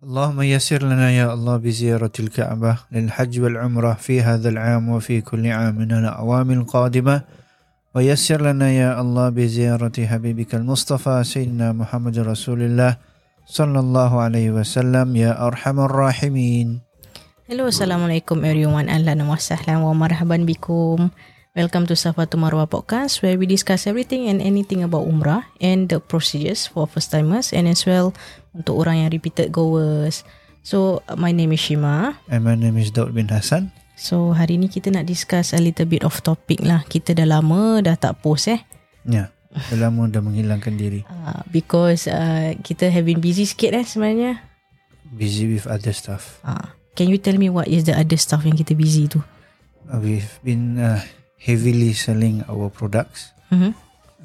اللهم يسر لنا يا الله بزيارة الكعبة للحج والعمرة في هذا العام وفي كل عام من الأعوام القادمة ويسر لنا يا الله بزيارة حبيبك المصطفى سيدنا محمد رسول الله صلى الله عليه وسلم يا أرحم الراحمين Hello, Assalamualaikum everyone. Ahlan wa sahlan wa marhaban bikum. Welcome to Safa Marwa podcast where we discuss everything and anything about Umrah and the procedures for first timers and as well untuk orang yang repeated goers. So, my name is Shima. And my name is Daud bin Hassan. So, hari ni kita nak discuss a little bit of topic lah. Kita dah lama dah tak post eh. Ya, dah lama dah menghilangkan diri. Uh, because uh, kita have been busy sikit eh sebenarnya. Busy with other stuff. Uh, can you tell me what is the other stuff yang kita busy tu? Uh, we've been uh, heavily selling our products Mm-hmm.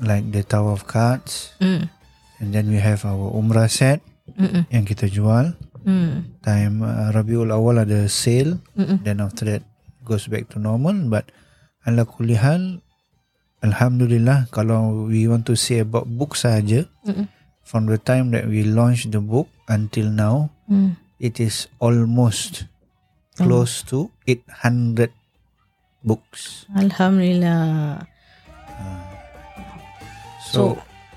like the Tower of Cards Mm. and then we have our Umrah set Mm-mm. yang kita jual. Mm. Time uh, Rabiul Awal ada sale Mm-mm. then after that goes back to normal but ala kulli hal alhamdulillah kalau we want to say about book saja Mm-mm. from the time that we launched the book until now Mm. it is almost close to 800 books. Alhamdulillah. so, So,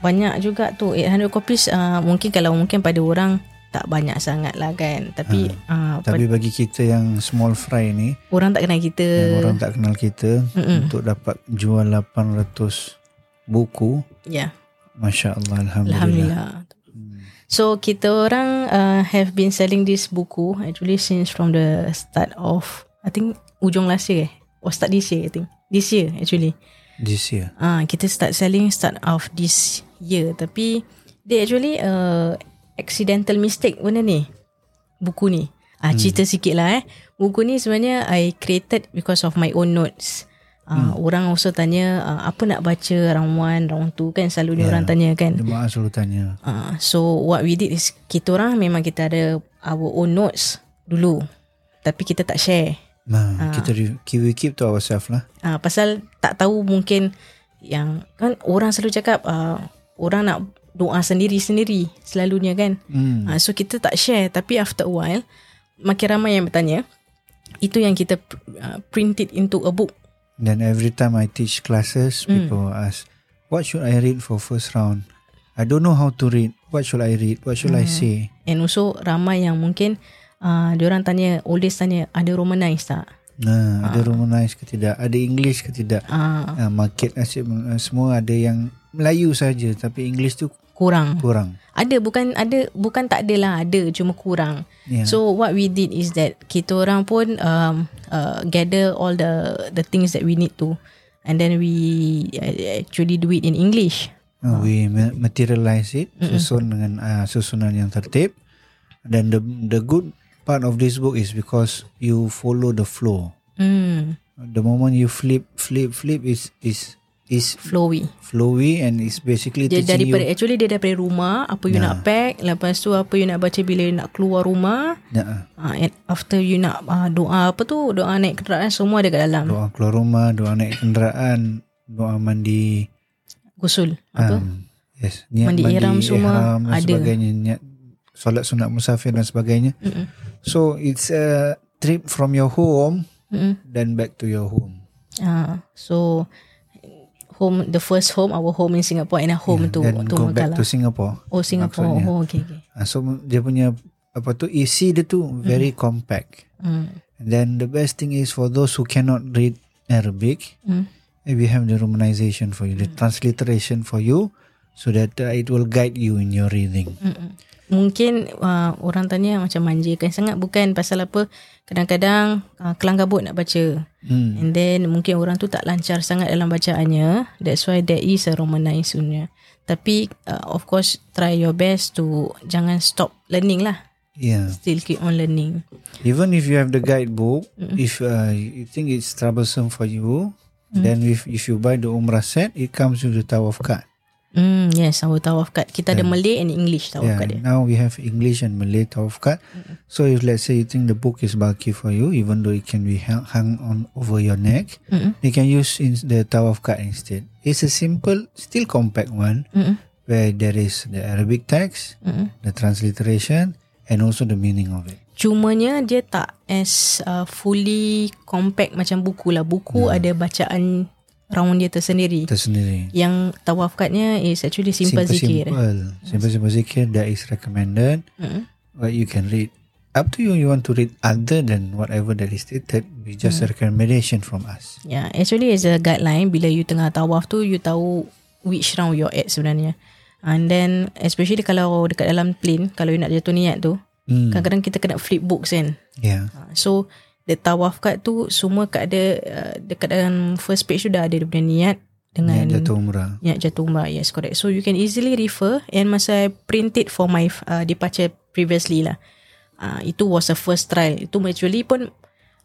banyak juga tu 800 copies uh, mungkin kalau mungkin pada orang tak banyak sangat lah kan. Tapi uh, tapi bagi kita yang small fry ni orang tak kenal kita. orang tak kenal kita Mm-mm. untuk dapat jual 800 buku ya. Masya Allah Alhamdulillah, Alhamdulillah so kita orang uh, have been selling this buku actually since from the start of I think ujung last year eh or start this year I think. This year actually. This year? Ah, kita start selling start of this year. Tapi dia actually uh, accidental mistake benda ni. Buku ni. Ah cerita sikit lah eh. Buku ni sebenarnya I created because of my own notes. Ah, orang also tanya ah, apa nak baca round one round two kan? Selalu ni orang tanya kan? Jemaah selalu tanya. Ah, so what we did is kita orang memang kita ada our own notes dulu. Tapi kita tak share Nah, kita re- we keep to ourselves lah. Ah, pasal tak tahu mungkin yang kan orang selalu cakap ah, orang nak doa sendiri-sendiri selalunya kan. Hmm. Ah, so kita tak share tapi after a while makin ramai yang bertanya itu yang kita uh, print it into a book. Then every time I teach classes, Hmm. people ask, "What should I read for first round?" I don't know how to read. What should I read? What should I Hmm. say? And also ramai yang mungkin uh, diorang tanya, oldest tanya ada romanize tak? Nah, ada Romanize ke tidak? Ada English ke tidak? Ah, Uh, market asyik, uh, semua ada yang Melayu saja, tapi English tu kurang. kurang. Ada bukan ada bukan tak ada lah ada cuma kurang. Yeah. So what we did is that kita orang pun um, uh, gather all the the things that we need to and then we uh, actually do it in English. Uh, we ma- materialize it susun dengan uh, susunan yang tertib. Then the the good part of this book is because you follow the flow. Hmm, The moment you flip, flip, flip is is is flowy. flowy and it's basically Dia teaching daripada you. actually dia daripada rumah apa you nak pack, lepas tu apa you nak baca bila you nak keluar rumah. Ya, Uh, and after you nak uh, doa apa tu doa naik kenderaan semua ada kat dalam doa keluar rumah, doa naik kenderaan, doa mandi. gusul apa Um, yes, niat Mandi ihram semua ihram dan ada. sebagainya, niat solat sunat musafir dan sebagainya. Mm-mm. So it's a trip from your home Mm-mm. then back to your home. Ah, so home the first home our home in Singapore and a home to then to go back Mekah to. Singapore. Oh Singapore. maksudnya. Oh okay okay. Uh, so dia punya apa tu isi dia tu very compact. Mm. And then the best thing is for those who cannot read Arabic, Mm. eh, we have the romanization for you, the transliteration for you, so that uh, it will guide you in your reading. Mm-mm. Mungkin uh, orang tanya macam manjakan sangat bukan pasal apa. Kadang-kadang uh, kelang kabut nak baca. Hmm. and then mungkin orang tu tak lancar sangat dalam bacaannya. That's why there is a romanize punya tapi uh, of course try your best to jangan stop learning lah. Yeah. still keep on learning. Even if you have the guidebook, if uh, you think it's troublesome for you, then if if you buy the Umrah set, it comes with the Tower of Card. Mm, yes our tawaf card kita ada Malay and English tawaf Yeah, card dia now we have English and Malay Tawaf card. So if let's say you think the book is bulky for you, even though it can be hung, hung on over your neck, Mm-mm. you can use in the Tawaf card instead. It's a simple, still compact one Mm-mm. where there is the Arabic text, Mm-mm. the transliteration, and also the meaning of it. Cumanya dia tak as uh, fully compact macam buku lah. Buku ada bacaan round dia tersendiri. Tersendiri. Yang tawafkatnya is actually simple, zikir. Simple. Simple, simple zikir that is recommended. Mm. But you can read. Up to you, you want to read other than whatever that is stated. We just a recommendation from us. Yeah, actually as a guideline bila you tengah tawaf tu you tahu which round you're at sebenarnya. And then especially kalau dekat dalam plane kalau you nak jatuh niat tu, Mm. kadang-kadang kita kena flip books kan. Yeah. Ah, So the tawaf card tu semua kat ada uh, dekat dalam first page tu dah ada dia punya niat dengan Niat jatuh umrah. niat jatuh umrah. Yes, correct. So you can easily refer and masa I print it for my uh, departure previously lah. Uh, itu was a first trial. Itu actually pun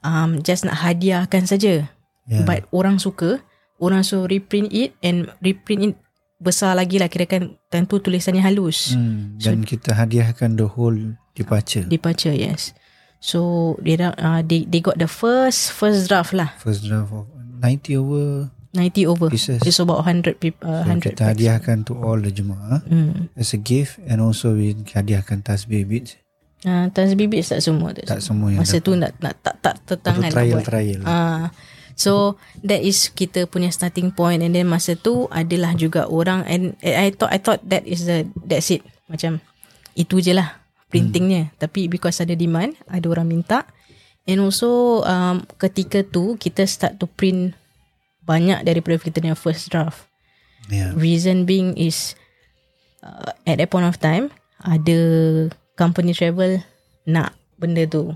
um, just nak hadiahkan saja. Yeah. But orang suka, orang so reprint it and reprint it besar lagi lah kirakan tentu tulisannya halus. Hmm. Dan kita hadiahkan the whole departure. Departure, yes. So they uh, they they got the first first draft lah. First draft of 90 over 90 over. pieces. It's about 100 people. Uh, So 100 kita hadiahkan to all the jemaah Hmm. as a gift and also we hadiahkan tasbih beads. Uh, tasbih bibit tak semua tu. Tak semua yang Masa dapat. tu nak tak tak tak tertangan nak trial buat. trial. Ah, so that is kita punya starting point and then masa tu adalah juga orang and I thought I thought that is the that's it. Macam itu je lah printingnya. Hmm. Tapi because ada demand, ada orang minta and also um, ketika tu kita start to print banyak daripada kita punya first draft. Yeah. Reason being is uh, at that point of time ada company travel nak benda tu.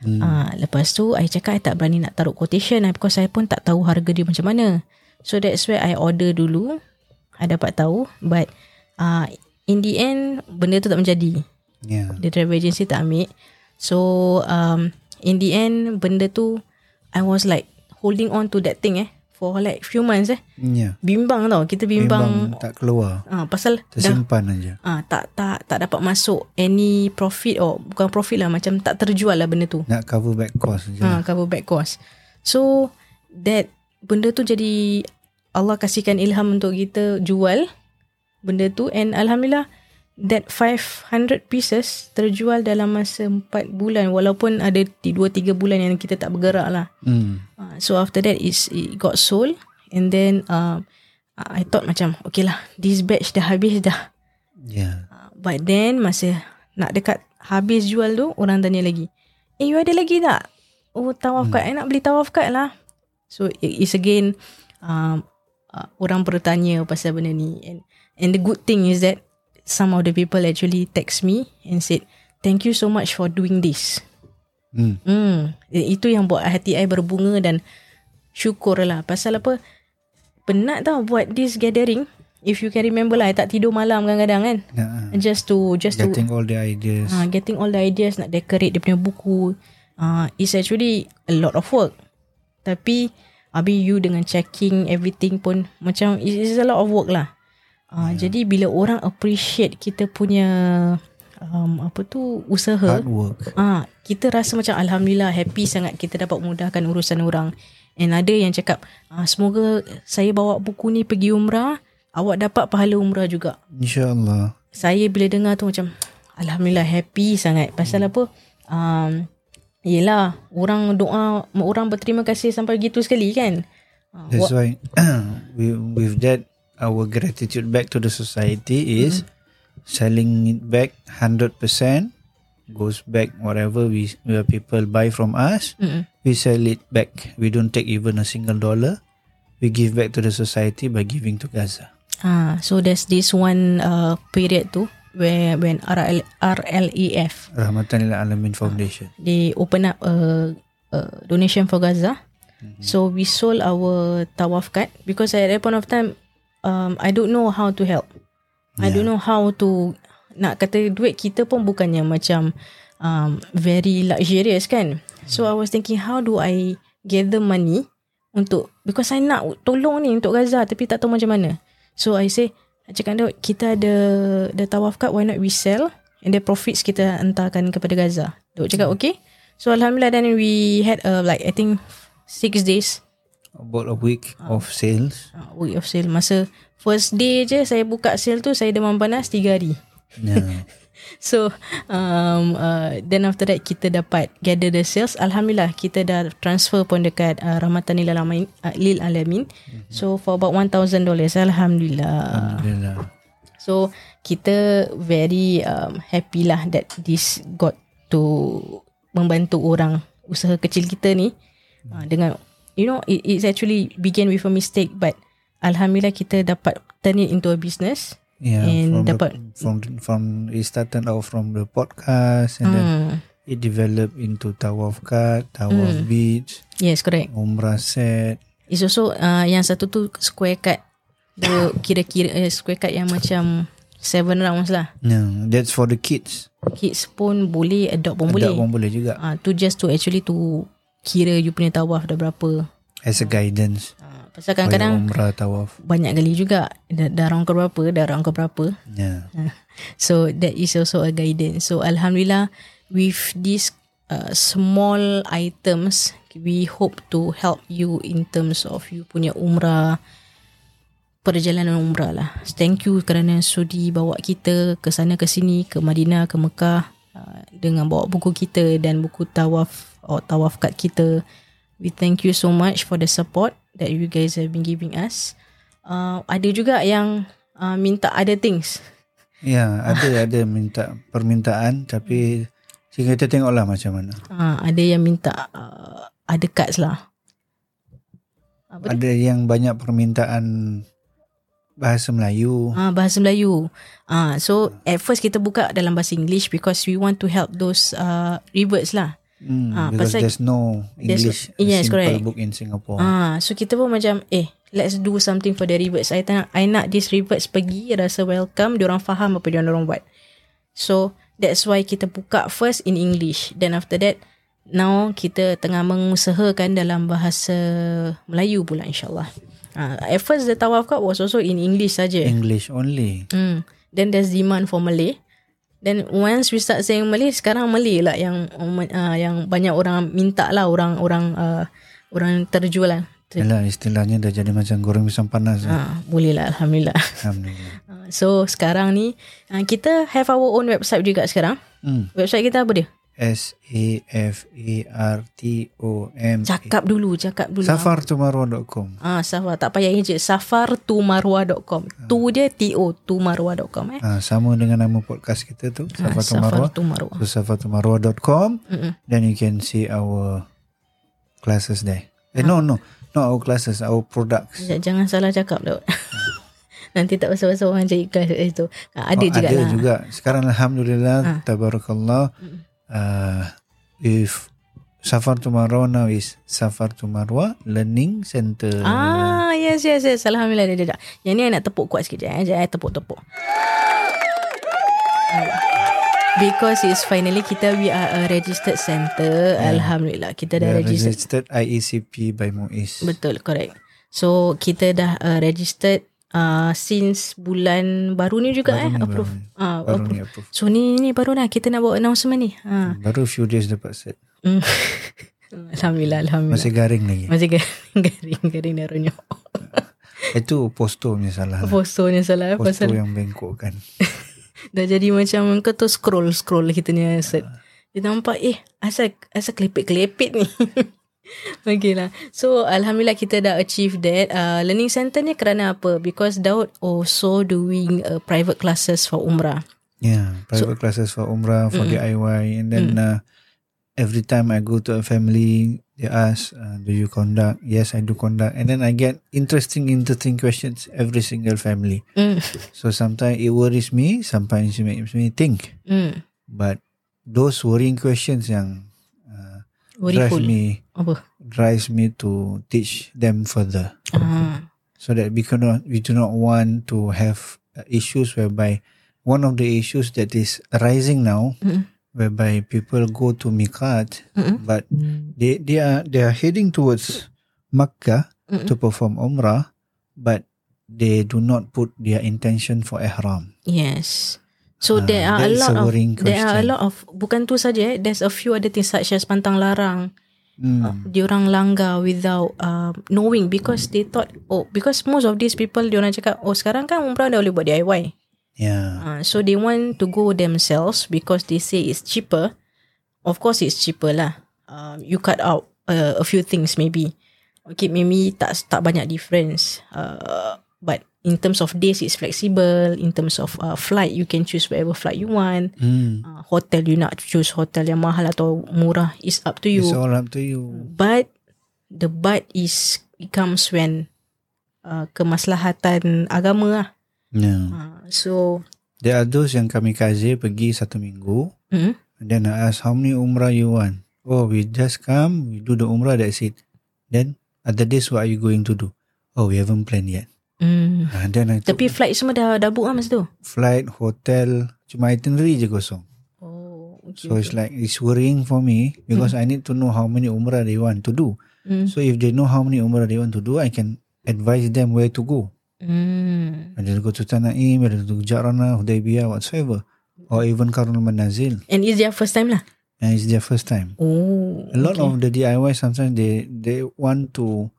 Hmm. Uh, lepas tu I cakap I tak berani nak taruh quotation because I pun tak tahu harga dia macam mana. So that's why I order dulu. I dapat tahu but uh, in the end benda tu tak menjadi. Yeah. The travel agency tak ambil. So um, in the end benda tu I was like holding on to that thing eh for like few months eh. Yeah. Bimbang tau. Kita bimbang, Memang tak keluar. Ah, pasal dah Tersimpan aja. ah, tak tak tak dapat masuk any profit or bukan profit lah macam tak terjual lah benda tu. Nak cover back cost je. Ha, cover back cost. So that benda tu jadi Allah kasihkan ilham untuk kita jual benda tu and alhamdulillah that 500 pieces terjual dalam masa 4 bulan walaupun ada 2 3 bulan yang kita tak bergerak lah. Hmm. Uh, so after that is it got sold and then uh, I thought macam okay lah this batch dah habis dah. Yeah. Uh, but then masa nak dekat habis jual tu orang tanya lagi. Eh you ada lagi tak? Oh tawaf card. I nak beli tawaf card lah. So it is again um, uh, orang bertanya pasal benda ni and and the good thing is that some of the people actually text me and said thank you so much for doing this. Hmm. Hmm, itu yang buat hati I berbunga dan syukur lah. Pasal apa? Penat tau buat this gathering. If you can remember lah, I tak tidur malam kadang-kadang kan. Yeah. Just to, just to, Getting all the ideas. uh, getting all the ideas, nak decorate dia punya buku. Uh, it's actually a lot of work. Tapi, Abi you dengan checking everything pun macam it's a lot of work lah. Uh, yeah. Jadi bila orang appreciate kita punya um, apa tu usaha, Hard work. Ah, kita rasa macam alhamdulillah happy sangat kita dapat mudahkan urusan orang. And ada yang cakap, ah, semoga saya bawa buku ni pergi umrah, awak dapat pahala umrah juga. InsyaAllah. Saya bila dengar tu macam alhamdulillah happy sangat. Pasal apa? Um, yelah, orang doa, orang berterima kasih sampai gitu sekali kan. Ah, That's why we, with that our gratitude back to the society is selling it back 100% goes back whatever we where people buy from us Mm-mm. we sell it back we don't take even a single dollar we give back to the society by giving to Gaza Ah, so there's this one uh, period tu where when RL, RLEF Rahmatan lil Alamin Foundation they open up a, a donation for Gaza. Mm-hmm. So we sold our tawaf card because at that point of time, um, I don't know how to help. Yeah. I don't know how to nak kata duit kita pun bukannya macam um, very luxurious kan. So I was thinking how do I gather money untuk because I nak tolong ni untuk Gaza tapi tak tahu macam mana. So I say cakap dia kita ada the tawaf card why not we sell and the profits kita hantarkan kepada Gaza. Duk cakap okay. So alhamdulillah then we had uh, like I think six days about a week of sales uh, week of sale. Masa first day je saya buka sale tu saya demam panas tiga hari. yeah so um, uh, then after that kita dapat gather the sales alhamdulillah kita dah transfer pun dekat uh, Rahmatan Lil Alamin, uh, Lil Alamin. Mm-hmm. so for about $1000 alhamdulillah Alhamdulillah. so kita very um, happy lah that this got to membantu orang usaha kecil kita ni uh, dengan you know it, it's actually began with a mistake but alhamdulillah kita dapat turn it into a business Yeah, And from dapat- the, from from it started out from the podcast and then hmm. it developed into Tawaf Card, Tawaf Hmm. Beach, yes correct Umrah Set. It's also uh, yang satu tu square cut. Dia kira-kira uh, square cut yang macam seven rounds lah. Yeah, that's for the kids. Kids pun boleh, adult pun boleh. Adult pun boleh juga. Ah, tu just to actually to kira you punya tawaf dah berapa. As a guidance. Ah, pasal kadang-kadang Umrah Tawaf. banyak kali juga dah, dah round ke berapa, dah round ke berapa. Yeah. So that is also a guidance. So Alhamdulillah with these uh, small items we hope to help you in terms of you punya umrah perjalanan umrah lah. Thank you kerana sudi bawa kita ke sana ke sini ke Madinah ke Mekah uh, dengan bawa buku kita dan buku tawaf atau tawaf kad kita. We thank you so much for the support that you guys have been giving us. Uh, ada juga yang uh, minta other things. Ya, ada ada minta permintaan tapi kita tengoklah macam mana. Ha, ada yang minta uh, ada cards lah. Apa Ada yang banyak permintaan bahasa Melayu. Ah bahasa Melayu. Ah so at first kita buka dalam bahasa English because we want to help those uh, reverts lah. Hmm, Ah, because pasal- there's no there's- English yes, simple correct. book in Singapore. Ah so kita pun macam eh let's do something for the reverts. I nak I nak these reverts pergi rasa welcome, diorang faham apa diorang buat. So that's why kita buka first in English. Then after that now kita tengah mengusahakan dalam bahasa Melayu pula insyaallah. Ah at first the tawaf card was also in English saja. English only. Hmm. Then there's demand for Malay. Then once we start saying Malay, sekarang Malay lah yang uh, yang banyak orang minta lah orang orang uh, orang terjual lah. Yalah istilahnya dah jadi macam goreng pisang panas. lah. Ah, boleh lah Alhamdulillah. Alhamdulillah. Ah, so sekarang ni uh, kita have our own website juga sekarang. Hmm. Website kita apa dia? S A F A R T O M. Cakap dulu, cakap dulu. Safartomorrow.com. Ah, Safar. Tak payah ejek. Safartumarwa.com. Tu dia T-O, tumarwa.com eh. Ah, sama dengan nama podcast kita tu, Ah. Safartumarwa. So safartomarwa.com. Mm-mm. Then you can see our classes there. Eh, no, no. Not our classes, our products. J- Jangan salah cakap lah. Nanti tak pasal-pasal orang cari kelas kat situ. Ah, Ada Oh, juga ada lah. juga. Sekarang Alhamdulillah, Ah. Tabarakallah. Uh, if Safar to Marwa now is Safar to Marwa Learning Center. Ah, yes, yes, yes. Alhamdulillah. Dia, dia, dia. Yang ni I nak tepuk kuat sikit je. Eh. Sekejap, eh. Tepuk-tepuk. Because it's finally kita we are a registered center. Alhamdulillah. Kita dah registered. registered IECP by MUIS. Betul, correct. So, kita dah uh, registered uh, since bulan baru ni juga Baru eh. ni, Approve. baru. Ah, Baru approve. ni approve. So, ni, ni baru lah. Kita nak buat announcement ni. Ha. Baru few days dapat set. Mm. Alhamdulillah, Alhamdulillah. Masih garing lagi. Masih garing, garing dah ronyok. Itu poster punya salah. lah. Posternya salah. Poster Pasal yang bengkok kan. dah jadi macam kau tu scroll scroll kita ni set. Dia nampak eh asal asal kelepit-kelepit ni. okay lah. So Alhamdulillah kita dah achieve that. Uh, learning center ni kerana apa? Because Daud also doing uh, private classes for Umrah. Yeah, private classes for Umrah, for DIY. And then uh, every time I go to a family, they ask, uh, do you conduct? Yes, I do conduct. And then I get interesting, interesting questions every single family. Mm. So sometimes it worries me, sometimes it makes me think. Mm. But those worrying questions yang drive me, Apa? drives me to teach them further. Ah. so that we cannot we do not want to have uh, issues whereby one of the issues that is arising now Mm. whereby people go to miqat Mm-mm. but they they are they are heading towards Makkah Mm-mm. to perform umrah but they do not put their intention for ihram Yes. So Ah, there are a lot a of worrying there are a question. lot of bukan tu saja eh, there's a few other things such as pantang larang. Hmm. uh, diorang langgar without uh, knowing because they thought oh because most of these people diorang cakap oh sekarang kan umrah dah boleh buat DIY Yeah. Uh, so they want to go themselves because they say it's cheaper. Of course, it's cheaper lah. Um, you cut out uh, a few things maybe. Okay, maybe tak tak banyak difference. Uh, but in terms of days, it's flexible. In terms of uh, flight, you can choose whatever flight you want. Hmm. Uh, hotel, you nak choose hotel yang mahal atau murah. It's up to you. It's all up to you. But the but is it comes when uh, kemaslahatan agama lah. Yeah. Uh, so There are those yang kami kazi pergi satu minggu. mm, And then I ask how many umrah you want. Oh, we just come, we do the umrah, that's it. Then other days what are you going to do? Oh, we haven't planned yet. Mm. Uh, then I took Tapi flight semua dah dah book lah masa tu. flight, hotel, cuma itinerary je kosong. Oh, okay. So it's like it's worrying for me because I need to know how many umrah they want to do. mm. So if they know how many umrah they want to do, I can advise them where to go. Mm. Whether to go to Tanaim, whether to Jarana, Hudaybiyah, whatsoever. Or even Karnal Manazil. And it's their first time lah. And it's their first time. Oh. A lot okay. of the DIY sometimes they they want to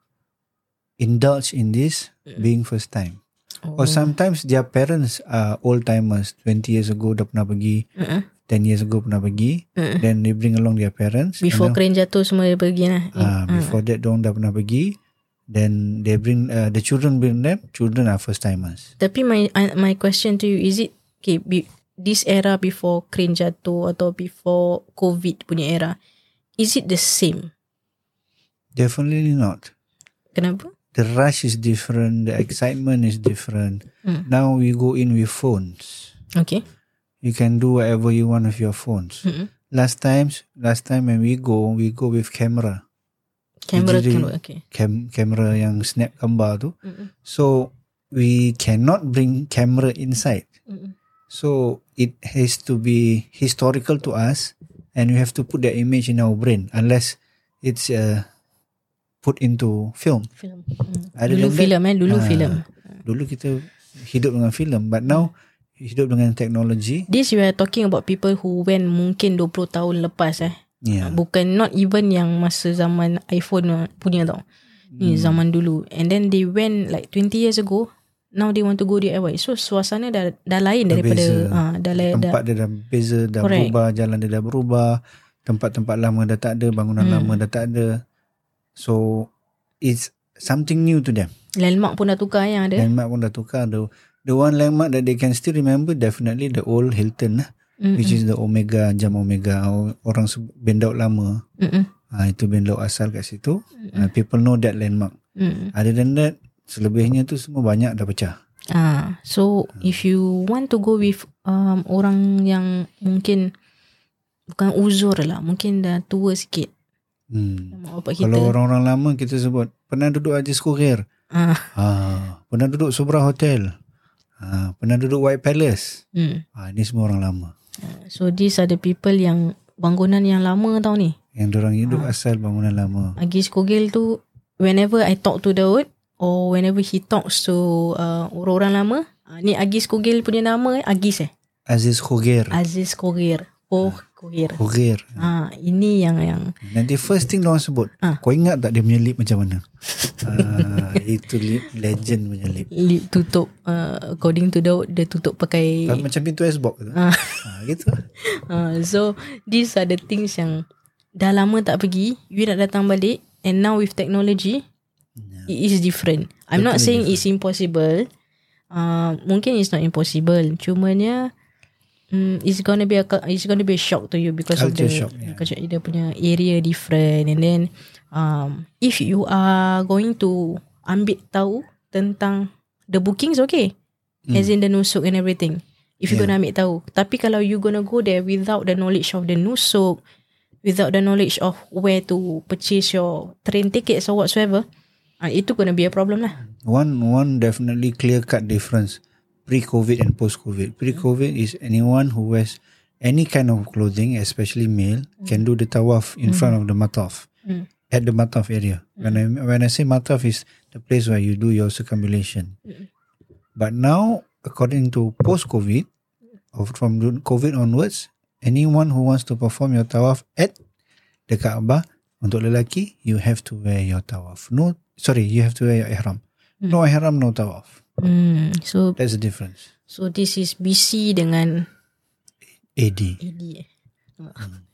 indulge in this being first time. oh. Or sometimes their parents are old timers. 20 years ago dah pernah pergi, uh-uh. 10 years ago pernah pergi. uh-uh. Then they bring along their parents. Before and crane jatuh semua dia pergi lah. ah, before that dong dah pernah pergi. Then they bring uh, the children bring them. Children are first timers. Tapi my uh, my question to you is it okay be, this era before crane jatuh atau before COVID punya era is it the same? Definitely not. Kenapa? The rush is different. The excitement is different. Mm. Now we go in with phones. Okay. You can do whatever you want with your phones. Mm-mm. Last times, last time when we go, we go with camera. Camera camera okay. Cam camera yang snap gambar tu. Mm-mm. So we cannot bring camera inside. Mm-mm. So it has to be historical to us, and we have to put that image in our brain unless it's uh, put into film. Film. Mm. Other Dulu that, film eh, dulu ah, film. Dulu kita hidup dengan film, but now hidup dengan teknologi. This you are talking about people who went mungkin 20 tahun lepas eh. Yeah. Bukan not even yang masa zaman iPhone punya tau. Ni Hmm. zaman dulu. And then they went like 20 years ago. Now they want to go DIY. So suasana dah dah lain Dah daripada beza. ah dah lain dah. Tempat dia dah beza, dah Correct. berubah, jalan dia dah berubah, tempat-tempat lama dah tak ada, bangunan Hmm. lama dah tak ada. So it's something new to them. Landmark pun dah tukar yang ada. Landmark pun dah tukar. The, the one landmark that they can still remember definitely the old Hilton lah. Mm-mm. Which is the Omega, jam Omega. Orang laut lama. Mm-mm. Ha, itu band laut asal kat situ. Ha, people know that landmark. Mm. Other than that, selebihnya tu semua banyak dah pecah. Ah, so if you want to go with um, orang yang mungkin bukan uzur lah, mungkin dah tua sikit. Hmm. Mak bapak kita. Kalau orang-orang lama kita sebut, pernah duduk Ajis Kurir. ah, Ha, pernah duduk Subra Hotel. Ha, pernah duduk White Palace. hmm. Ha, ini semua orang lama. So these are the people yang bangunan yang lama tau ni. Yang orang hidup asal bangunan lama. Agis Kogel tu whenever I talk to Daud or whenever he talks to uh, orang-orang lama, uh, ni Agis Kogel punya nama eh Agis eh. Aziz Kurir. Aziz Kogir. Oh Kogir. Kurir. Ah, ini yang yang Nanti first thing orang sebut, Ah. kau ingat tak dia punya lip macam mana? ah, itu lip legend punya lip. lip tutup uh, according to Daud dia tutup pakai Ah, Macam pintu Xbox tu. Ah. Ah, gitu. Uh, so these are the things yang dah lama tak pergi, you nak datang balik and now with technology Yeah. it is different. I'm not Totally saying it's impossible. Uh, mungkin it's not impossible. Cumanya um, it's gonna be a it's gonna be a shock to you because Culture of the shock, yeah. culture dia punya area different and then um, if you are going to ambil tahu tentang the bookings okay Hmm. as in the nusuk and everything if you Yeah. gonna ambil tahu tapi kalau you gonna go there without the knowledge of the nusuk without the knowledge of where to purchase your train tickets or whatsoever uh, itu gonna be a problem lah One one definitely clear cut difference pre-COVID and post-COVID. Pre-COVID is anyone who wears any kind of clothing, especially male, can do the tawaf in mm. front of the mataf Mm. at the mataf area. Mm. When I when I say mataf is the place where you do your circumambulation. Mm. But now, according to post-COVID, or from COVID onwards, anyone who wants to perform your tawaf at the Kaabah untuk lelaki, you have to wear your tawaf. No, sorry, you have to wear your ihram. No ihram, no tawaf. Hmm. so That's the difference. So this is BC dengan AD AD eh.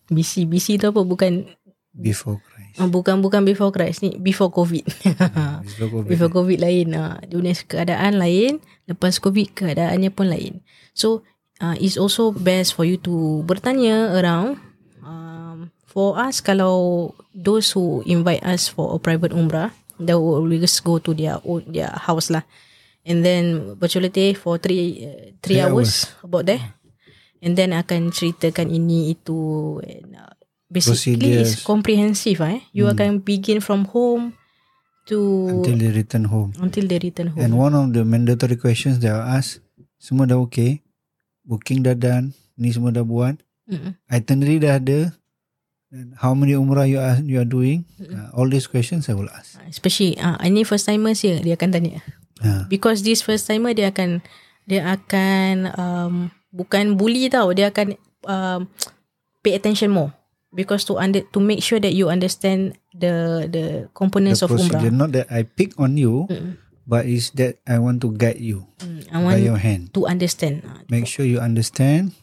BC BC tu apa bukan before Christ. uh, bukan bukan before Christ ni before COVID. Before COVID. before COVID lain uh, dunia keadaan lain lepas COVID keadaannya pun lain. So uh, it's also best for you to bertanya around um, for us kalau those who invite us for a private umrah they will always go to their own their house lah and then virtuality for three uh, three Three hours, about there. And then akan ceritakan ini itu and uh, basically it's comprehensive eh? You akan begin from home to Until they return home. until they return home. And one of the mandatory questions they ask, semua dah okay, booking dah done, ni semua dah buat, Mm-mm. itinerary dah ada, and how many umrah you are you are doing, uh, all these questions I will ask. Especially uh, ini first timers ya dia akan tanya. Uh, Because this first timer dia akan dia akan um, bukan bully tau, dia akan um, pay attention more. Because to under to make sure that you understand the the components the of umrah. procedure, not that I pick on you, Mm-mm. but is that I want to guide you Mm, I by want your hand. to understand. Ah, Make sure you understand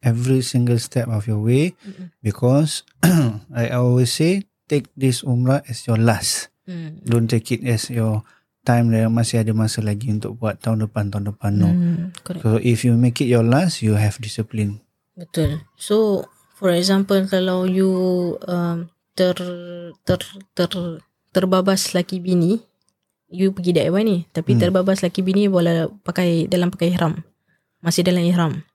every single step of your way, because I always say take this umrah as your last. Mm. Don't take it as your time yang masih ada masa lagi untuk buat tahun depan tahun depan no. Mm, correct. So if you make it your last, you have discipline. Betul. So for example kalau you um, ter ter ter terbabas laki bini, you pergi DIY ni, tapi hmm. terbabas laki bini boleh pakai dalam pakai ihram. Masih dalam ihram.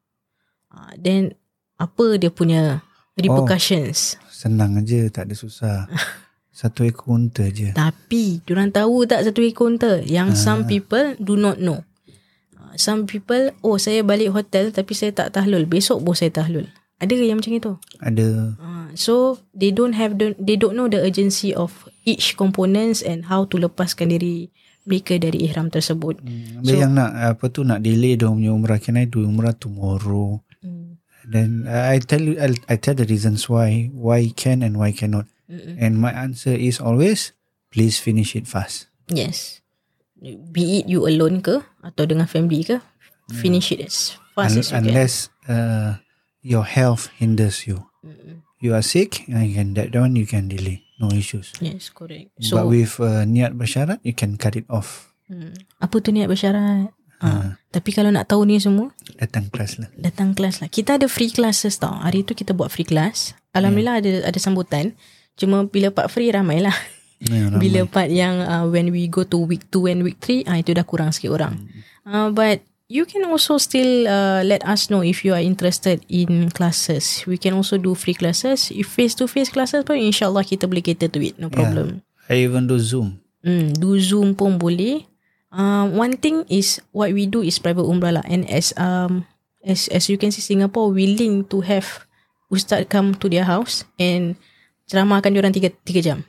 Uh, then apa dia punya repercussions? Senang aja, tak ada susah. Satu ekor unta je. Tapi diorang tahu tak satu ekor unta yang some people do not know. Uh, Some people, oh saya balik hotel tapi saya tak tahlul. Besok pun saya tahlul. Ada ke yang macam itu? Ada Uh, so they don't have the they don't know the urgency of each components and how to lepaskan diri mereka dari ihram tersebut. Ada so, yang nak apa tu nak delay dia punya umrah. Can I do umrah tomorrow? Mm. Then uh, I tell you, I, I tell the reasons why, why can and why cannot. Mm-mm. And my answer is always, please finish it fast. Yes. Be it you alone ke atau dengan family ke, finish it as fast Un- as you can. unless uh, your health hinders you. Mm-mm. You are sick, and you can that one you can delay, no issues. Yes, correct. But So, with uh, niat bersyarat, you can cut it off. mm, apa tu niat bersyarat? Ha. Uh, tapi kalau nak tahu ni semua, Datang kelas lah. datang kelas lah. Kita ada free classes tau. Hari tu kita buat free class. Alhamdulillah ada ada sambutan. Cuma bila part free ramai lah. Ya, ramai. Bila part yang uh, when we go to week 2 and week 3, uh, itu dah kurang sikit orang. Uh, but you can also still uh, let us know if you are interested in classes. We can also do free classes. If face-to-face classes pun insyaAllah kita boleh cater to it. No problem. I even do Zoom. Hmm, do Zoom pun boleh. Um, one thing is what we do is private umrah lah. And as um as as you can see Singapore willing to have ustaz come to their house and ceramahkan diorang tiga tiga jam.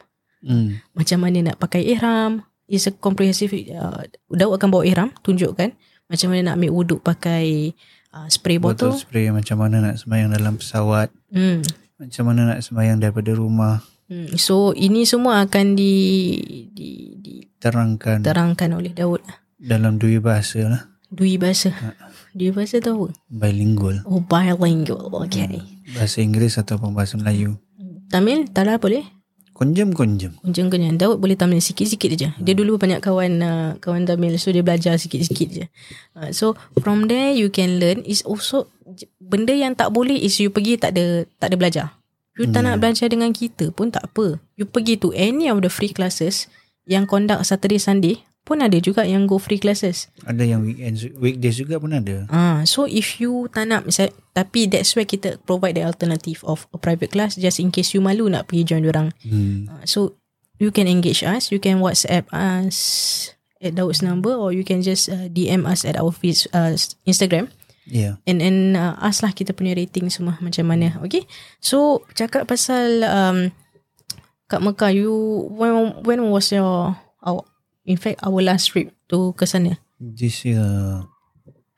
Mm. Macam mana nak pakai ihram. It's a comprehensive. Uh, Daud akan bawa ihram, tunjukkan macam mana nak ambil wuduk pakai uh, spray Botol botol. spray macam mana nak sembahyang dalam pesawat. Hmm. Macam mana nak sembahyang daripada rumah. Hmm. So ini semua akan di di Terangkan diterangkan oleh Daud. dalam dua bahasa lah. Dui bahasa. Dui bahasa tahu? Bilingual. Oh, bilingual. Okay. Bahasa Inggeris ataupun bahasa Melayu. Tamil, tak lah boleh. Konjem-konjem. Kunjung kenyang. Daud boleh Tamil sikit-sikit je. Dia dulu banyak kawan uh, kawan Tamil. So, dia belajar sikit-sikit je. Uh, so, from there you can learn is also benda yang tak boleh is you pergi tak ada tak ada belajar. You tak nak belajar dengan kita pun tak apa. You pergi to any of the free classes yang conduct Saturday Sunday pun ada juga yang go free classes. Ada yang weekends, weekdays juga pun ada. Ah, so if you tak nak misal, tapi that's why kita provide the alternative of a private class just in case you malu nak pergi join orang. Hmm. Uh, so you can engage us, you can WhatsApp us at Daud's number or you can just uh, DM us at our face, uh, Instagram Yeah. and and uh, ask lah kita punya rating semua macam mana. Okay. So cakap pasal um, kat Mekah you when when was your our, in fact our last trip to ke sana? This year,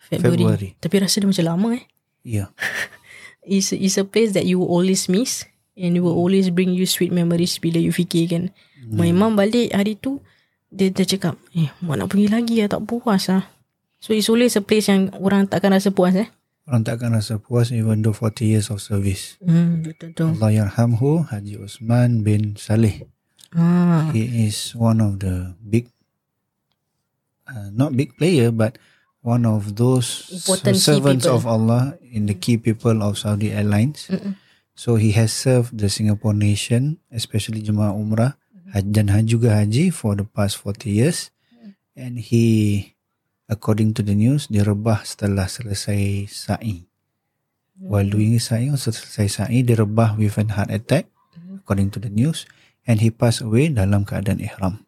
February. February. Tapi rasa dia macam lama eh. yeah. is is a place that you will always miss and it will always bring you sweet memories bila you fikir kan. Hmm. My mum balik hari tu dia dia cakap, "Eh, mak nak pergi lagi lah tak puas lah." So it's always a place yang orang takkan rasa puas eh. Orang takkan rasa puas even though 40 years of service. Hmm, betul betul. Allah yarhamhu Haji Osman bin Saleh. Ah, He is one of the big, uh, not big player, but one of those Important servants of Allah in the key people of Saudi Airlines. Mm-mm. So he has served the Singapore nation, especially Jemaah Umrah haj- dan juga haji for the past 40 years. And he, according to the news, direbah setelah selesai sa'i. While doing sa'i, selesai sa'i, direbah with an heart attack, according to the news. And he passed away dalam keadaan ihram.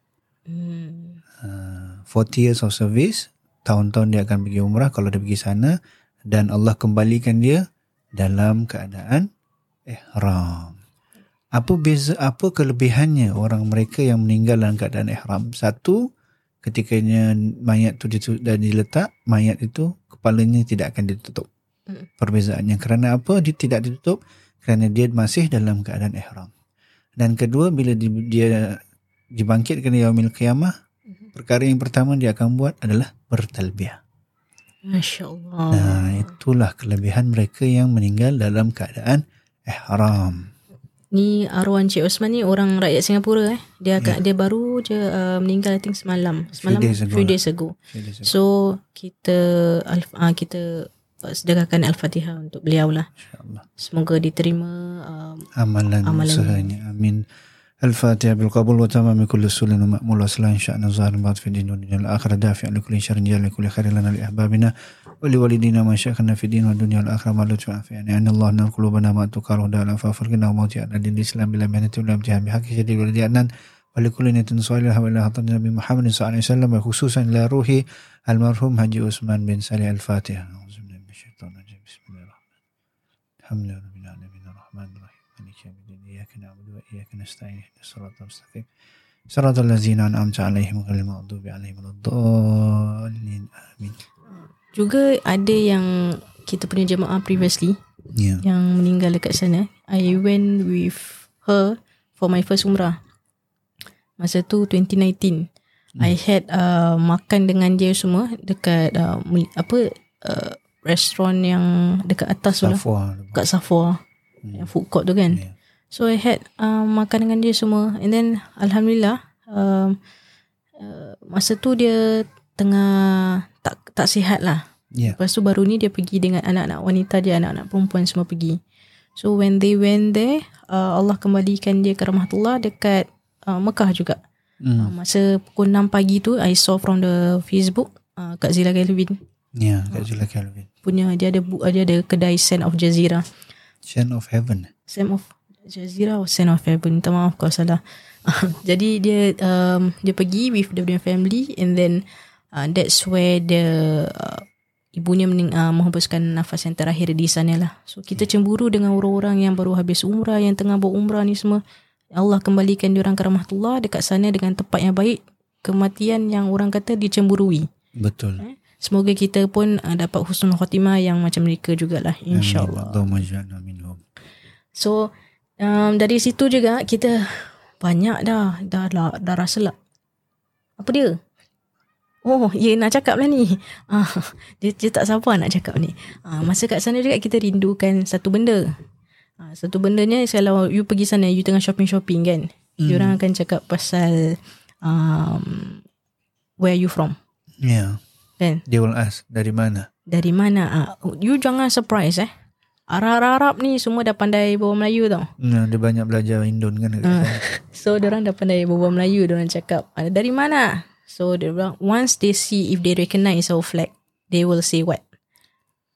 Hmm. Uh, 40 years of service, tahun-tahun dia akan pergi umrah kalau dia pergi sana dan Allah kembalikan dia dalam keadaan ihram. Apa beza apa kelebihannya orang mereka yang meninggal dalam keadaan ihram? Satu, ketikanya mayat tu dah diletak, mayat itu kepalanya tidak akan ditutup. Mm. Perbezaannya kerana apa dia tidak ditutup? Kerana dia masih dalam keadaan ihram. Dan kedua bila di- dia dibangkitkan di yaumil qiyamah, perkara yang pertama dia akan buat adalah bertalbiah. Masya Allah. Nah, itulah kelebihan mereka yang meninggal dalam keadaan ihram. Ni arwah Encik Osman ni orang rakyat Singapura eh. Dia akan dia baru je uh, meninggal I think semalam. Semalam days ago few lah. days ago. So kita al- uh, kita uh, sedekahkan al-Fatihah untuk beliau lah. InsyaAllah. Semoga diterima um, Amalan, Amalan. usahanya. Amin. الفاتحة بالقبول وتمام كل سنن ومأمول وصلاة إن شاءنا ظاهر بعض في الدين والدنيا الآخرة. دافع لكل شر جل لكل خير لنا لأحبابنا ولوالدينا ما شيخنا في الدين والدنيا والآخرة. ما لطف يعني الله أن قلوبنا ما تقار وداء العفاف فرقنا وموت. على دين الإسلام بلا مهنة ولا امتحان. بحق شديد ولدي أنان ولكل نية صالحة وإلى حضرة النبي محمد صلى الله عليه وسلم وخصوصا إلى روحي المرحوم حجي عثمان بن سالي الفاتحة. أعوذ بالله من الشيطان الرجيم. بسم الله الرحمن الرحيم. الحمد لله. نعبد وإياك نستعين اهدنا الصراط المستقيم صراط الذين أنعمت عليهم غير المغضوب عليهم ولا الضالين آمين juga ada yang kita punya jemaah previously Ya yang meninggal dekat sana. I went with her for my first umrah. Masa tu 2019. I had uh, makan dengan dia semua dekat uh, mul- apa uh, restoran yang dekat atas tu lah. Safwa Dekat Safwa. Yang food court tu kan. Ya. So I had uh, makan dengan dia semua and then alhamdulillah um, uh, masa tu dia tengah tak tak sihat lah. Ya Lepas tu baru ni dia pergi dengan anak-anak wanita dia, anak-anak perempuan semua pergi. So when they went there, uh, Allah kembalikan dia ke rahmatullah dekat uh, Mekah juga. Uh, Hmm. masa pukul 6 pagi tu, I saw from the Facebook, uh, Kak Zila Galvin Ya Kak Zula Calvin punya, dia ada dia ada kedai Sand of Jazeera. Son of Heaven Sand of Atau Sand of Heaven, minta maaf kalau salah. Jadi dia um, dia pergi with dia punya family and then uh, that's where the uh, ibunya mening, uh, menghembuskan nafas yang terakhir di sana lah. So kita cemburu dengan orang-orang yang baru habis umrah, yang tengah buat umrah ni semua. Allah kembalikan diorang ke rahmatullah dekat sana dengan tempat yang baik. Kematian yang orang kata dicemburui. Betul Semoga kita pun uh, dapat husnul khatimah yang macam mereka jugalah. InsyaAllah. Minhum So um, dari situ juga kita banyak dah dah dah, dah rasa lah. Apa dia? Oh, ya nak cakap lah ni. Ah, dia, dia tak sabar nak cakap ni. Ah, masa kat sana juga kita rindukan satu benda. Ah, satu bendanya kalau you pergi sana, you tengah shopping-shopping kan. Hmm. Diorang akan cakap pasal um, where you from. Ya Kan? Dia will ask Dari mana Dari mana? Ah, you jangan surprise eh. Arab-Arab ni semua dah pandai bawa Melayu tau. Nah, dia banyak belajar Indon kan sana. So orang dah pandai berbual Melayu Diorang cakap "Ah, Dari mana? So diorang Once they see If they recognize our flag They will say what?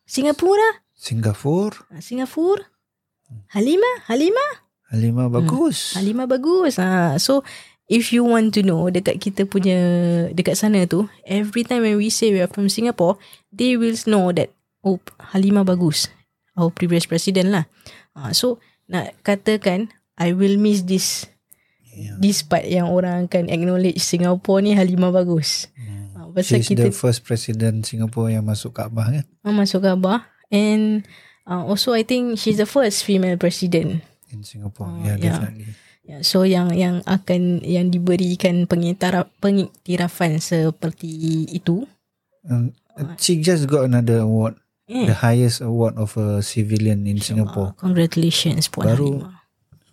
Singapura? Singapura. Ah, Singapura? Halimah? Halimah? Halimah bagus. Halimah bagus. Ha. So If you want to know Dekat kita punya Dekat sana tu Every time when we say We are from Singapore They will know that Oh Halimah bagus Our previous president lah ha. So Nak katakan I will miss this Ya. This part yang orang akan acknowledge Singapore ni Halimah bagus. Hmm. Pasal She's kita the first president Singapore yang masuk Kaabah kan uh, masuk Kaabah and uh, also I think she's the first female president. in Singapore. Oh, yeah, yeah. definitely. Yeah, so yang yang akan yang diberikan pengiktiraf, pengiktirafan seperti itu Um, She just got another award, Eh, the highest award of a civilian in Singapore. Congratulations Puan Baru- Halimah.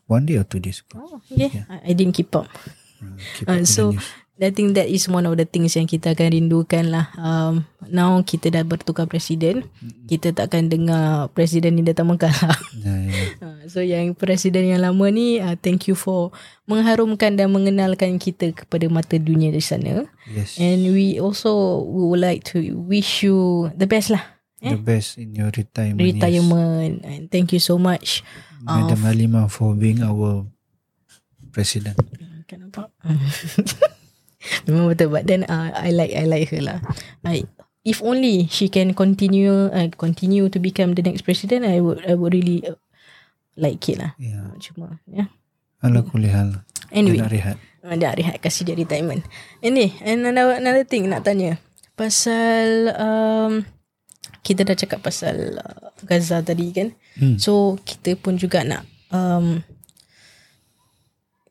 One day or two days ago. Oh, okay. I, I didn't keep up. Hmm, keep Uh, up with so. I think that is one of the things yang kita akan rindukan lah. Um, now kita dah bertukar presiden, kita takkan dengar presiden ni datang mengkalah. Ya, ya. Uh, so yang presiden yang lama ni, uh, thank you for mengharumkan dan mengenalkan kita kepada mata dunia di sana. Yes. And we also would like to wish you the best lah. The best in your retirement. yes. Retirement. And thank you so much. Madam Halimah for being our president. Kan nampak? Memang betul but then uh, I like I like her lah. I if only she can continue uh, continue to become the next president I would I would really uh, like it lah. Ya. Cuma ya. Ala kulli hal. Anyway, Dia nak rehat. uh, dah rehat kasih dia retirement. Ini and another, another thing nak tanya. Pasal um, kita dah cakap pasal uh, Gaza tadi kan. Hmm. So kita pun juga nak um,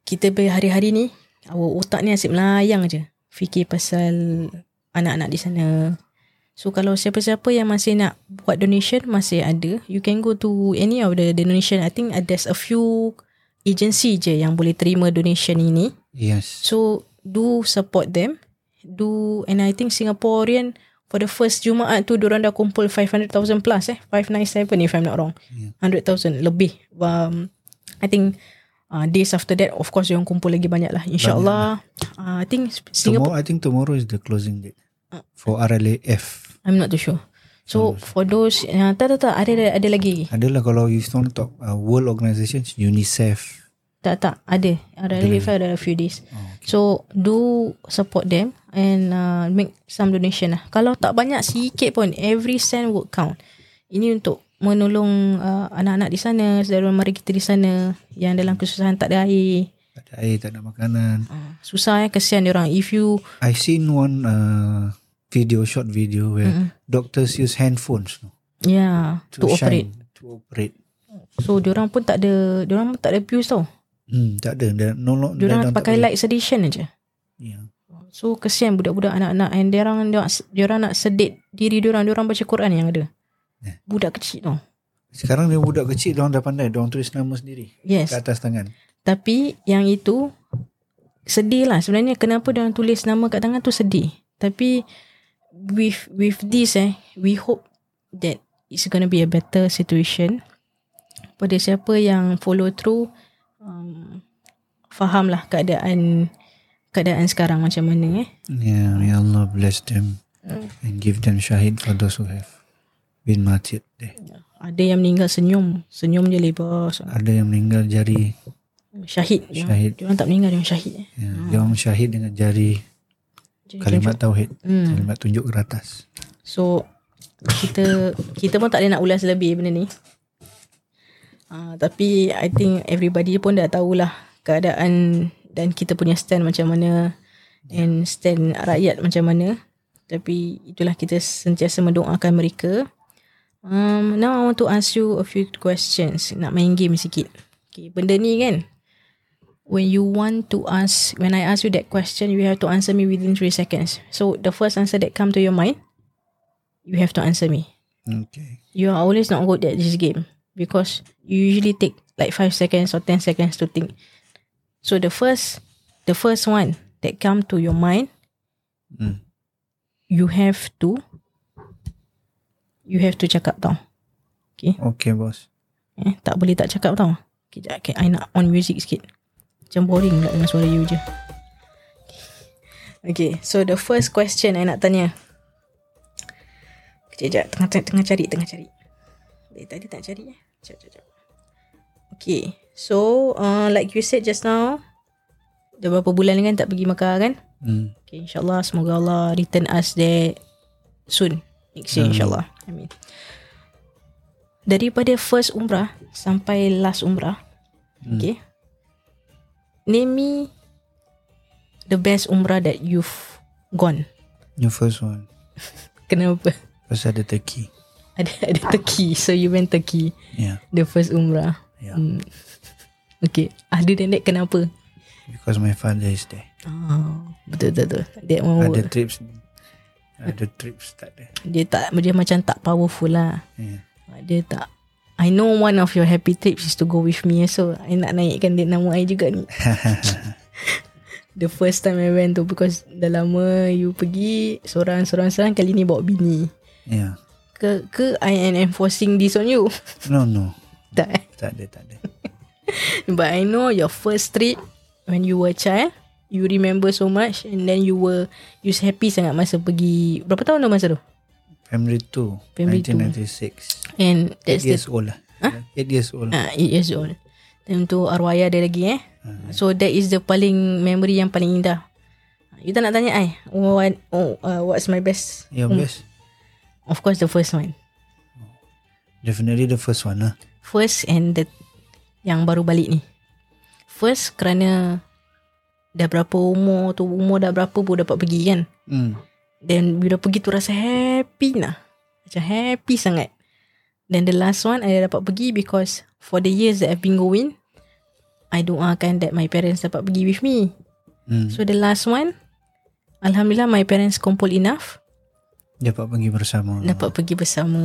kita berhari-hari ni our otak ni asyik melayang je fikir pasal anak-anak di sana. So kalau siapa-siapa yang masih nak buat donation masih ada, you can go to any of the donation. I think there's a few agency je yang boleh terima donation ini. Yes. So do support them. Do and I think Singaporean for the first Jumaat tu diorang dah kumpul 500,000 plus eh 597 if I'm not wrong. Yeah. 100,000 lebih. Um, I think uh, days after that of course diorang kumpul lagi banyak lah. InsyaAllah. Uh, I think Singapore Tomorrow, I think tomorrow is the closing date Uh. for RLAF. I'm not too sure. So for those uh, tak tak tak ada ada, ada lagi. Adalah kalau you want to talk uh, world organizations, UNICEF. Tak tak ada. Ada lagi ada a few days. Oh, okay. So do support them and uh, make some donation lah. Kalau tak banyak sikit pun every cent would count. Ini untuk menolong uh, anak-anak di sana, saudara mari kita di sana yang dalam kesusahan tak ada air. Tak ada air, tak ada makanan. Uh, susah eh kesian dia orang. If you I seen one uh, video, short video where Mm-mm. doctors use handphones no, yeah to, to operate. shine, to operate. So dia orang pun tak ada dia orang pun tak ada views tau. Hmm, tak ada. Dia, no, no, orang pakai light sedation aja. Yeah. So kesian budak-budak anak-anak and dia orang dia, orang nak sedit diri dia orang dia orang baca Quran yang ada. Yeah. Budak kecil tau. Sekarang dia budak kecil, dia orang dah pandai. Dia orang tulis nama sendiri Yes. kat atas tangan. Tapi yang itu sedih lah sebenarnya kenapa dia orang tulis nama kat tangan tu sedih. Tapi with with this eh we hope that it's gonna be a better situation pada siapa yang follow through um, faham lah keadaan keadaan sekarang macam mana eh. Yeah, may Allah bless them Hmm. and give them syahid for those who have been martyred there. Ada yang meninggal senyum, senyum je lebar. Ada yang meninggal jari, Syahid. Syahid. Dia orang tak meninggal dia orang syahid eh. ya, dia orang syahid dengan jari Jadi kalimat tauhid, Hmm. kalimat tunjuk ke atas. So kita kita pun tak ada nak ulas lebih benda ni. Uh, tapi I think everybody pun dah tahulah keadaan dan kita punya stand macam mana and stand rakyat macam mana. Tapi itulah kita sentiasa mendoakan mereka. Um, now I want to ask you a few questions. Nak main game sikit. Okay, benda ni kan. When you want to ask, when I ask you that question, you have to answer me within 3 seconds. So the first answer that come to your mind, you have to answer me. Okay. You are always not good at this game because you usually take like five seconds or ten seconds to think. So the first, the first one that come to your mind, Hmm. you have to, you have to cakap tau. Okay, boss. Eh, tak boleh tak cakap tau. Kejap, okay, I nak on music sikit. Macam boring pula dengan suara you je. Okay, so the first question I nak tanya. Kejap, kejap. Tengah, tengah, tengah cari, tengah cari. Eh, tadi tak cari eh. Kejap, kejap, kejap. Okay, so uh, like you said just now, dah berapa bulan kan tak pergi Mekah kan? Hmm. Okay, insyaAllah semoga Allah return us there soon. Next year Amin. insyaAllah. Amin. Daripada first umrah sampai last umrah, Hmm. okay. Name me the best umrah that you've gone. Your first one. Kenapa? Pasal ada Turkey. Ada ada Turkey. So you went Turkey. Yeah. The first umrah. Yeah. Hmm. Okay. Other than that, kenapa? Because my father is there. Oh, betul betul betul. That one Ada trips Ada trips tak ada. Dia tak dia macam tak powerful lah. Yeah. Dia tak I know one of your happy trips is to go with me so I nak naikkan dia nama I juga ni. The first time I went tu because dah lama you pergi seorang-seorang-seorang kali ni bawa bini. Yeah. Ke ke I am enforcing this on you. No, no. tak eh? Tak ada, tak ada. But I know your first trip when you were a child, you remember so much and then you were you happy sangat masa pergi berapa tahun tu masa tu? Family 2. Family two. 1996. And 8 that's the years old lah. Huh? 8 years old. ah, 8 years old. Time tu arwah ada lagi eh. So that is the paling memory yang paling indah. You tak nak tanya I what, oh, uh, what's my best? Your best? Of course the first one. Definitely the first one lah. First and the yang baru balik ni. First kerana dah berapa umur tu umur dah berapa pun dapat pergi kan. Hmm. Then bila pergi tu rasa happy lah. Macam happy sangat. Then the last one I dapat pergi because for the years that I've been going, I doakan that my parents dapat pergi with me. Hmm. So the last one, Alhamdulillah my parents kumpul enough. Dapat pergi bersama. Dapat pergi bersama.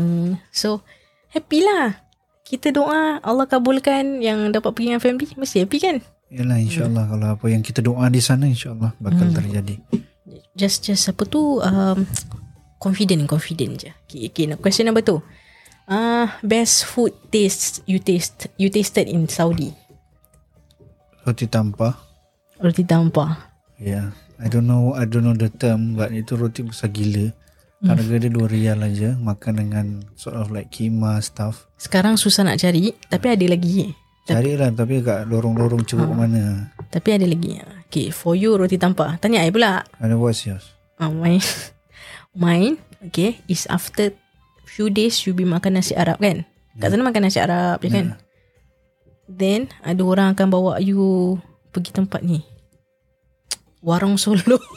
So happy lah. Kita doa Allah kabulkan yang dapat pergi dengan family. Mesti happy kan? Yalah insyaAllah kalau apa yang kita doa di sana insyaAllah bakal Hmm. terjadi. Just just apa tu um, confident confident je. Okay, okay now question number two. Ah uh, best food taste you taste you tasted in Saudi. Roti tampah. Roti tampah. Yeah. I don't know I don't know the term but itu roti besar gila. Harga dia 2 rial aja makan dengan sort of like kima stuff. Sekarang susah nak cari tapi ada lagi. Carilah tapi kat lorong-lorong ceruk mana. Tapi ada lagi. Okay, for you roti tampah. Tanya I pula. And what's yours? Uh, mine, mine, okay, is after few days you be makan nasi Arab kan? Kat sana makan nasi Arab je kan? Then ada orang akan bawa you pergi tempat ni. Warung Solo.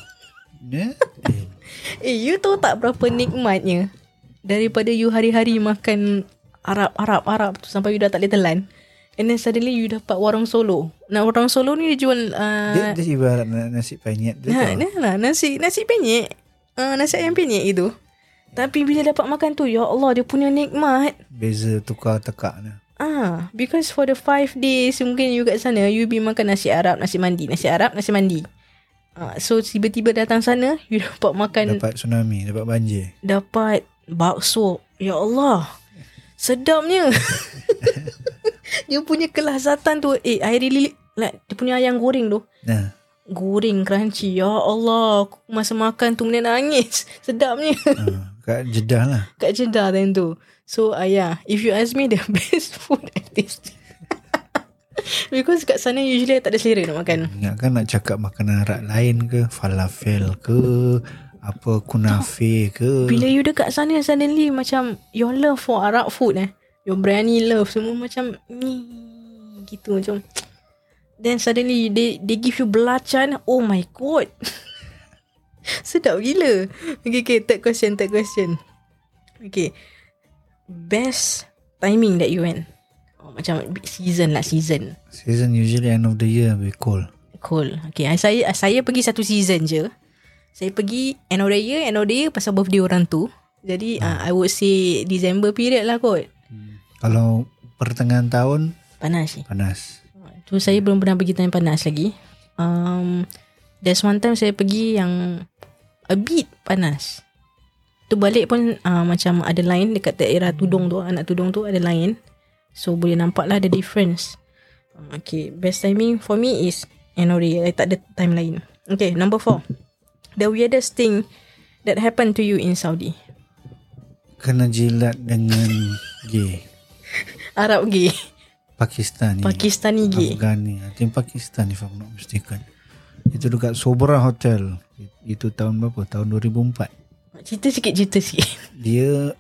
Yeah? Eh, you tahu tak berapa nikmatnya daripada you hari-hari makan Arab, Arab, Arab tu sampai you dah tak boleh telan. And then suddenly you dapat warung Solo. Nah, warung Solo ni dia jual uh, dia, dia ibarat na- nasi penyet dia Nah, lah nasi nasi penyek. Uh, nasi ayam penyek itu. Tapi bila dapat makan tu, ya Allah dia punya nikmat. Beza tukar tekak ni. Ah, because for the five days mungkin you kat sana, you be makan nasi Arab, nasi mandi, nasi Arab, nasi mandi. Ah, so tiba-tiba datang sana, you dapat makan Dapat tsunami, dapat banjir. dapat bakso. Ya Allah. Sedapnya. dia punya kelazatan tu. Eh, I really like dia punya ayam goreng tu. Nah, Goreng crunchy. Ya Allah. Aku masa makan tu mana nangis. Sedapnya. uh, kat Jeddah lah. Kat Jeddah time tu. So, uh, yeah. If you ask me the best food I tasted. Because kat sana usually tak ada selera nak makan. Ingatkan nak cakap makanan Arab lain ke, falafel ke, apa kunafe ke. Bila you dekat sana suddenly macam your love for Arab food eh. Your biryani love semua macam ni gitu macam then suddenly they they give you belacan. Oh my god. Sedap gila. Okay, okay, third question, third question. Okay. Best timing that you went. Oh, macam season lah, season. Season usually end of the year we cool. Cool. Okay, saya saya pergi satu season je. Saya pergi end of the year, end of the year pasal birthday orang tu. Jadi uh, I would say December period lah kot. Kalau pertengahan tahun Panas ni. panas. Tu saya belum pernah pergi time panas lagi. Um, there's one time saya pergi yang a bit panas. Tu balik pun uh, macam ada line dekat daerah tudung tu, anak tudung tu ada line. So boleh nampak lah the difference. Uh, Okay, best timing for me is end of the year. I tak ada time lain. Okay, number four. The weirdest thing that happened to you in Saudi. Kena jilat dengan gay. Arab gay. Pakistani. Pakistani gay. Afghani. I think Pakistan if I'm not mistaken. Itu dekat Sobra Hotel. Itu tahun berapa? Tahun 2004. Cerita sikit, cerita sikit. Dia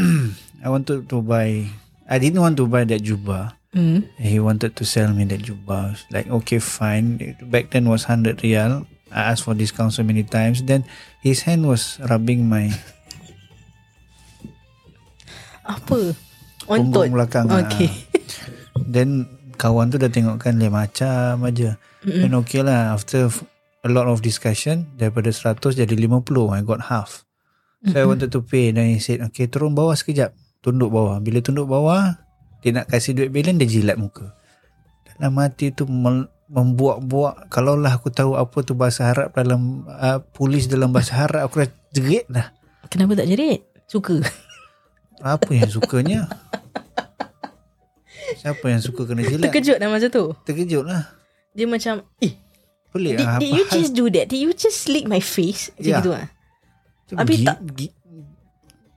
I wanted to buy I didn't want to buy that jubah. Hmm. He wanted to sell me that jubah. Like, okay, fine. Back then was 100 rial. I asked for discount so many times. Then his hand was rubbing my Apa? punggung Ontot. belakang. Okay. ah. Then kawan tu dah tengokkan dia macam aja. Then okay lah. After a lot of discussion, daripada 100 jadi 50. I got half. So I wanted to pay Then he said Okay turun bawah sekejap Tunduk bawah Bila tunduk bawah Dia nak kasih duit bilion Dia jilat muka Dalam hati tu Membuak-buak Kalaulah aku tahu Apa tu bahasa Arab Dalam uh, Polis dalam bahasa Arab Aku dah jerit dah Kenapa tak jerit? Suka. Apa yang sukanya Siapa yang suka kena jilat Terkejut dah masa tu. Terkejut lah Dia macam, eh, Pelik did, lah did you hal just do that? Did you just lick my face? Macam Ya. gitu lah. habis tak- gi-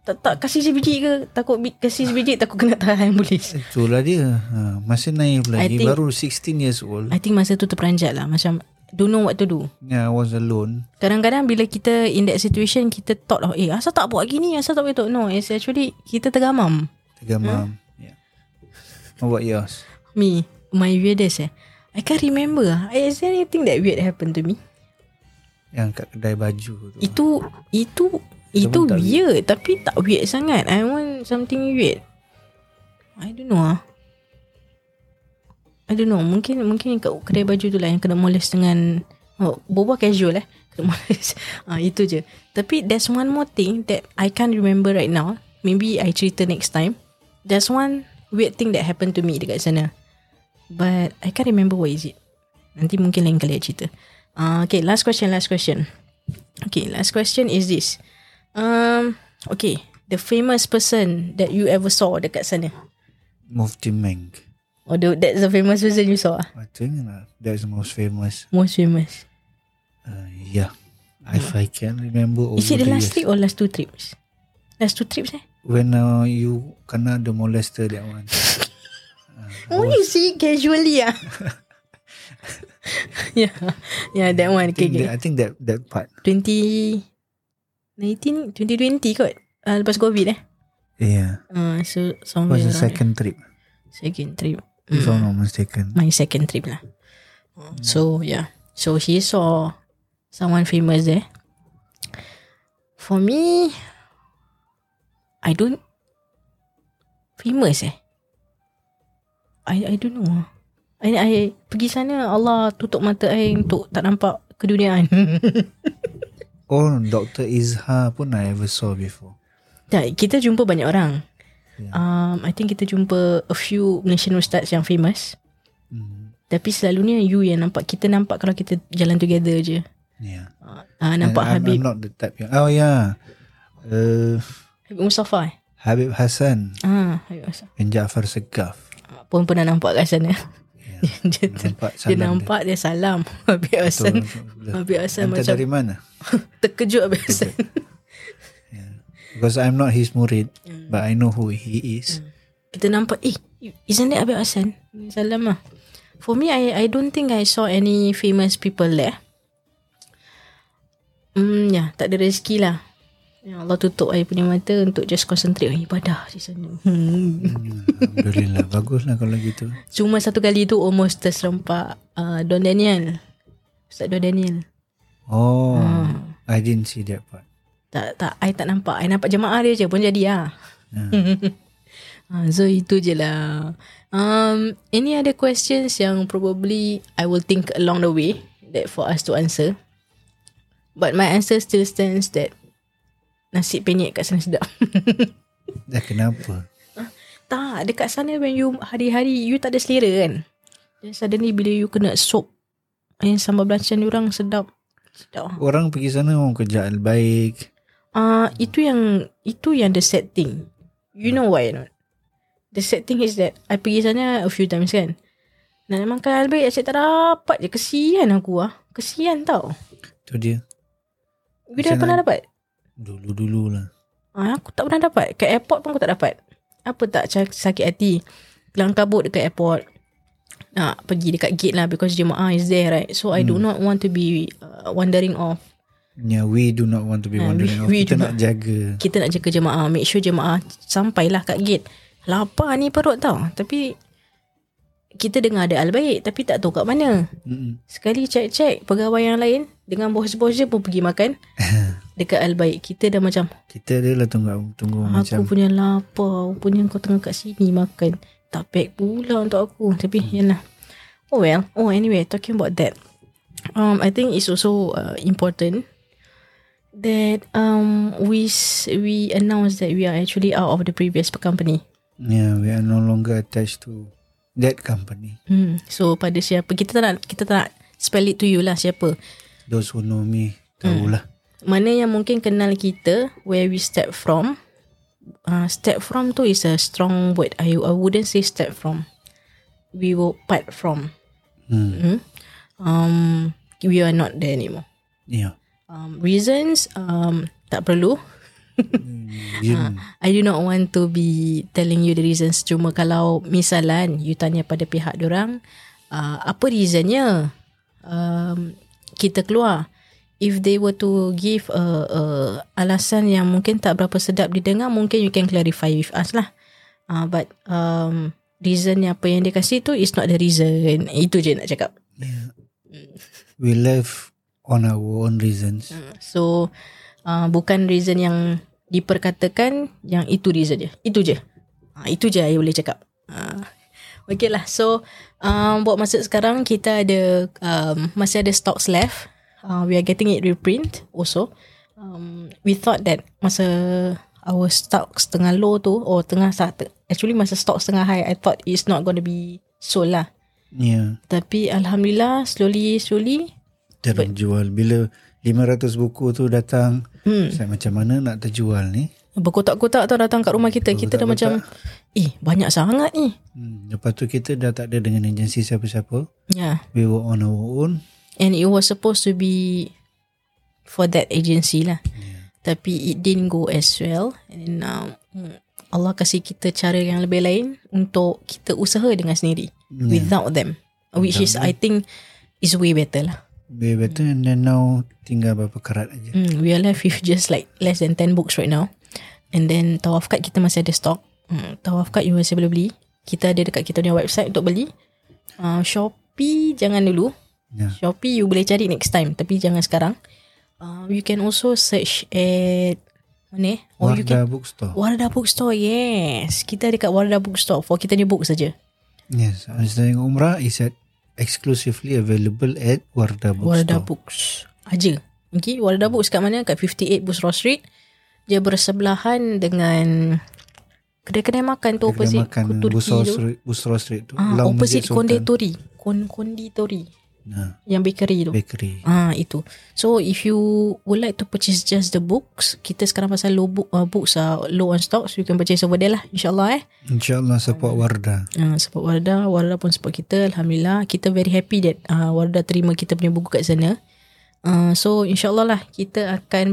Tak, tak kasih sebiji ke? Takut bi- kasih sebiji takut kena tahan polis. Itulah dia ha, Masih naif lagi think- Baru 16 years old I think masa tu terperanjat lah. Macam, don't know what to do. Yeah, I was alone Kadang-kadang bila kita in that situation, kita thought, oh, eh, asal tak buat gini? Asal tak buat tu? No, it's actually, kita tergamam. Tergamam yeah. How about yours? Me, my weirdest eh. I can't remember. Is there anything that weird happened to me? Yang kat kedai baju tu Itu itu itu weird tapi tak weird sangat. I want something weird. I don't know ah. I don't know. Mungkin mungkin kat kedai baju tu lah yang kena molest dengan oh, boba casual eh. Kena molest. ah itu je. Tapi there's one more thing that I can't remember right now. Maybe I cerita next time. There's one weird thing that happened to me dekat sana. But I can't remember what is it. Nanti mungkin lain kali I cerita. Uh, okay, last question, last question. Okay, last question is this. Um, okay, the famous person that you ever saw dekat sana. Mufti Meng Or the, that's the famous person you saw. ah? I think uh, that's the most famous Most famous. uh, Yeah If I can remember Is it the last years. trip or last two trips? Last two trips eh? When uh, you Kena the molester that one Oh, you see casually ah. yeah, yeah, that one. I Okay, think, okay. that, I think that that part 20, 19, 2020 kot. Uh, lepas COVID eh. Yeah Uh, so, somewhere was the second trip there. Second trip. If Mm. I'm not mistaken my second trip lah. So yeah, so he saw someone famous there. For me, I don't famous eh. I I don't know. I I pergi sana Allah tutup mata I untuk tak nampak keduniaan. Oh Dr. Izha pun I ever saw before tak, kita jumpa banyak orang. Yeah. Um, I think kita jumpa a few Malaysian ustaz yang famous. mm. Tapi selalunya you yang nampak Kita nampak kalau kita jalan together je Yeah uh, Nampak I'm, Habib I'm not the type yang Oh yeah uh, Habib Mustafa eh Habib Hassan ah, Habib Mustafa dan Jaafar Segaf Ah, Pun pernah nampak kat sana yeah. dia, Nampak dia salam nampak dia salam. Habib Hassan Betul. Habib Hassan macam dari mana? Terkejut Habib Hassan Because I'm not his murid Hmm. But I know who he is. Kita nampak Eh isn't that Habib Hassan Salam lah. For me I I don't think I saw any famous people there. Hmm ya Tak ada rezeki lah Ya Allah tutup I punya mata Untuk just concentrate on ibadah di sana hmm. Alhamdulillah Baguslah kalau gitu Cuma satu kali tu almost terserempak uh, Don Daniel. Ustaz Don Daniel. Oh Hmm. I didn't see that part Tak tak I tak nampak. I nampak jemaah dia je pun jadi lah. Yeah. uh, so itu je lah. Um, any other questions yang probably I will think along the way that for us to answer. But my answer still stands that nasi penyet kat sana sedap. Dah kenapa tak, dekat sana when you hari-hari you tak ada selera kan. Then suddenly bila you kena sop yang sambal belacan orang sedap. Sedap. Orang pergi sana Orang kerja baik Ah, uh, itu yang itu yang the sad thing. You know why not? The sad thing is that I pergi sana a few times kan. Nak makan albaik asyik tak dapat je. Kesian aku ah. Kesian tau. Tu dia You dah pernah dapat? Dulu-dulu lah Ah, aku tak pernah dapat. Kat airport pun aku tak dapat. Apa tak sakit hati. Kelang kabut dekat airport. Nak pergi dekat gate lah because jemaah is there right. So I do not want to be uh, wandering off. Yeah, we do not want to be Ah, wandering we- off. we Kita nak jaga kita nak jaga jemaah make sure jemaah sampailah kat gate lapar ni perut tau tapi kita dengar ada al-baik tapi tak tahu kat mana. Mm-mm. sekali cek-cek pegawai yang lain dengan bos-bos dia pun pergi makan. Dekat al-baik kita dah macam Kita adalah tunggu tunggu aku macam punya lapar punya kau tengah kat sini makan. Tak pack pula untuk aku. Tapi hmm. yalah. Oh well. Oh anyway talking about that. Um I think it's also uh, important that um we we announced that we are actually out of the previous company. Yeah, we are no longer attached to that company. Hmm. So pada siapa kita tak nak kita tak nak spell it to you lah siapa. Those who know me tahulah. Mana yang mungkin kenal kita where we step from. Uh, step from tu is a strong word. I I wouldn't say step from. We will part from. Hmm. Hmm. Um we are not there anymore. Yeah. Um, reasons um tak perlu. Yeah. I do not want to be telling you the reasons. Cuma kalau misalan you tanya pada pihak orang, uh, apa reasonnya um, kita keluar. If they were to give a, a alasan yang mungkin tak berapa sedap didengar, mungkin you can clarify with us lah. Uh, but um, reason yang apa yang dia kasih tu is not the reason. Itu je nak cakap. yeah. We left on our own reasons. So uh, bukan reason yang diperkatakan yang itu reason je. Itu je. Uh, itu je saya boleh cakap. Uh, okay lah. So um, buat masa sekarang kita ada um, masih ada stocks left. Uh, we are getting it reprint also. Um, we thought that masa our stocks tengah low tu or tengah actually masa stocks tengah high I thought it's not going to be sold lah. Yeah. Tapi alhamdulillah slowly slowly Terjual. Bila 500 buku tu datang, hmm, saya macam mana nak terjual ni? Berkotak-kotak tau datang kat rumah kita. Kita dah macam, eh banyak sangat ni. Hmm. Lepas tu kita dah tak ada dengan agensi siapa-siapa. Yeah. We were on our own. And it was supposed to be for that agency lah. Yeah. Tapi it didn't go as well. And now, hmm, Allah kasih kita cara yang lebih lain untuk kita usaha dengan sendiri. Yeah. Without them. Which is, I think, is way better lah. Way better and then now tinggal berapa karat aja. Hmm, we are left with just like less than 10 books right now. And then tawaf card kita masih ada stock. Hmm, tawaf card you masih boleh beli. Kita ada dekat kita punya website untuk beli. Uh, Shopee jangan dulu. Yeah. Shopee you boleh cari next time tapi jangan sekarang. Uh, you can also search at mana? eh? You Wardah can Bookstore. Wardah Bookstore. Yes. Kita dekat Wardah Bookstore for kita ni book saja. Yes. Understanding Umrah is at exclusively available at Wardah Bookstore. Wardah Books. Aja. Okay, Wardah Books kat mana? Kat 58 Busraw Street. Dia bersebelahan dengan kedai-kedai makan tu Kedai opposite makan Turki Busraw tu. Street, tu. Ah, opposite konditori. Kon konditori. Nah, Yang bakery tu. bakery. Ah itu. So if you would like to purchase just the books, kita sekarang pasal low book uh, books uh, low on stock, so you can purchase over there lah insyaallah eh. InsyaAllah support Wardah. Uh, support Wardah, Wardah pun support kita alhamdulillah. Kita very happy that uh, Wardah terima kita punya buku kat sana. Uh, so insyaallah lah kita akan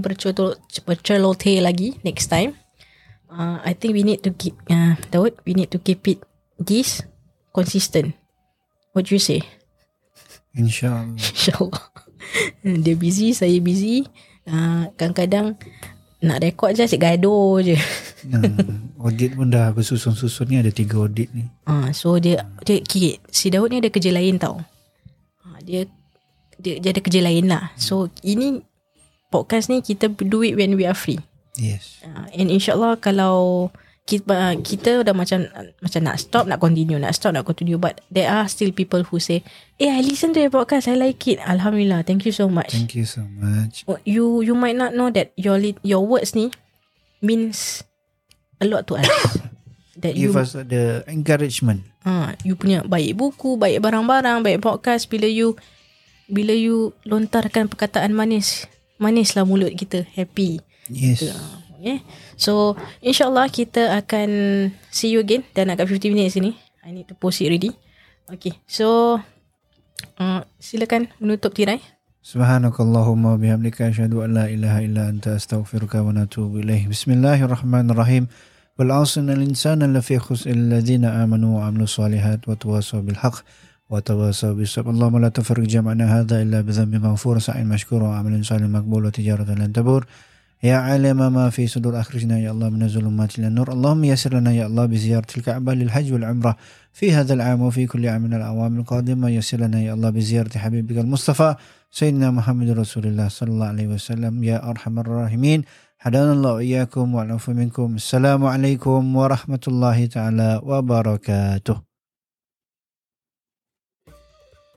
bercelote lagi next time. Uh, I think we need to keep uh, Daud, we need to keep it this consistent. What do you say? InsyaAllah. InsyaAllah Dia busy Saya busy uh, Kadang-kadang Nak rekod je Asyik gaduh je Nah, audit pun dah bersusun-susun ni ada tiga audit ni. uh, So dia, dia okay, Si Daud ni ada kerja lain tau uh, Dia dia, dia ada kerja lain lah So ini Podcast ni Kita do it when we are free Yes. uh, And insyaAllah Kalau kita, kita dah macam macam nak stop nak continue nak stop nak continue but there are still people who say eh I listen to your podcast I like it Alhamdulillah thank you so much Thank you so much. Oh, you you might not know that your lit, your words ni means a lot to us. that you Give us the encouragement. ha, you punya baik buku, baik barang-barang, baik podcast bila you bila you lontarkan perkataan manis, manislah mulut kita happy. Yes. Okay. So insyaAllah kita akan see you again dan kat 50 minutes ni. I need to post it ready. Okay. So uh, silakan menutup tirai. Subhanakallahumma bihamdika asyhadu an la ilaha illa anta astaghfiruka wa atubu ilaih. Bismillahirrahmanirrahim. Wal 'asrina al-insana lafi khusr alladhina amanu wa 'amilus solihat wa tawasaw bil haqq wa tawasaw bis sabr. Allahumma la tafarriq jam'ana hadha illa bi dhanbi maghfur sa'in mashkur wa 'amalin salih maqbul wa tijaratan lan tabur. يا عالم ما في صدور أخرجنا يا الله من الظلمات إلى النور. اللهم يسر لنا يا الله بزيارة الكعبة للحج والعمرة في هذا العام وفي كل عام من الأعوام القادمة. يسر لنا يا الله بزيارة حبيبك المصطفى سيدنا محمد رسول الله صلى الله عليه وسلم. يا أرحم الراحمين. هدانا الله وإياكم والعفو منكم. السلام عليكم ورحمة الله تعالى وبركاته.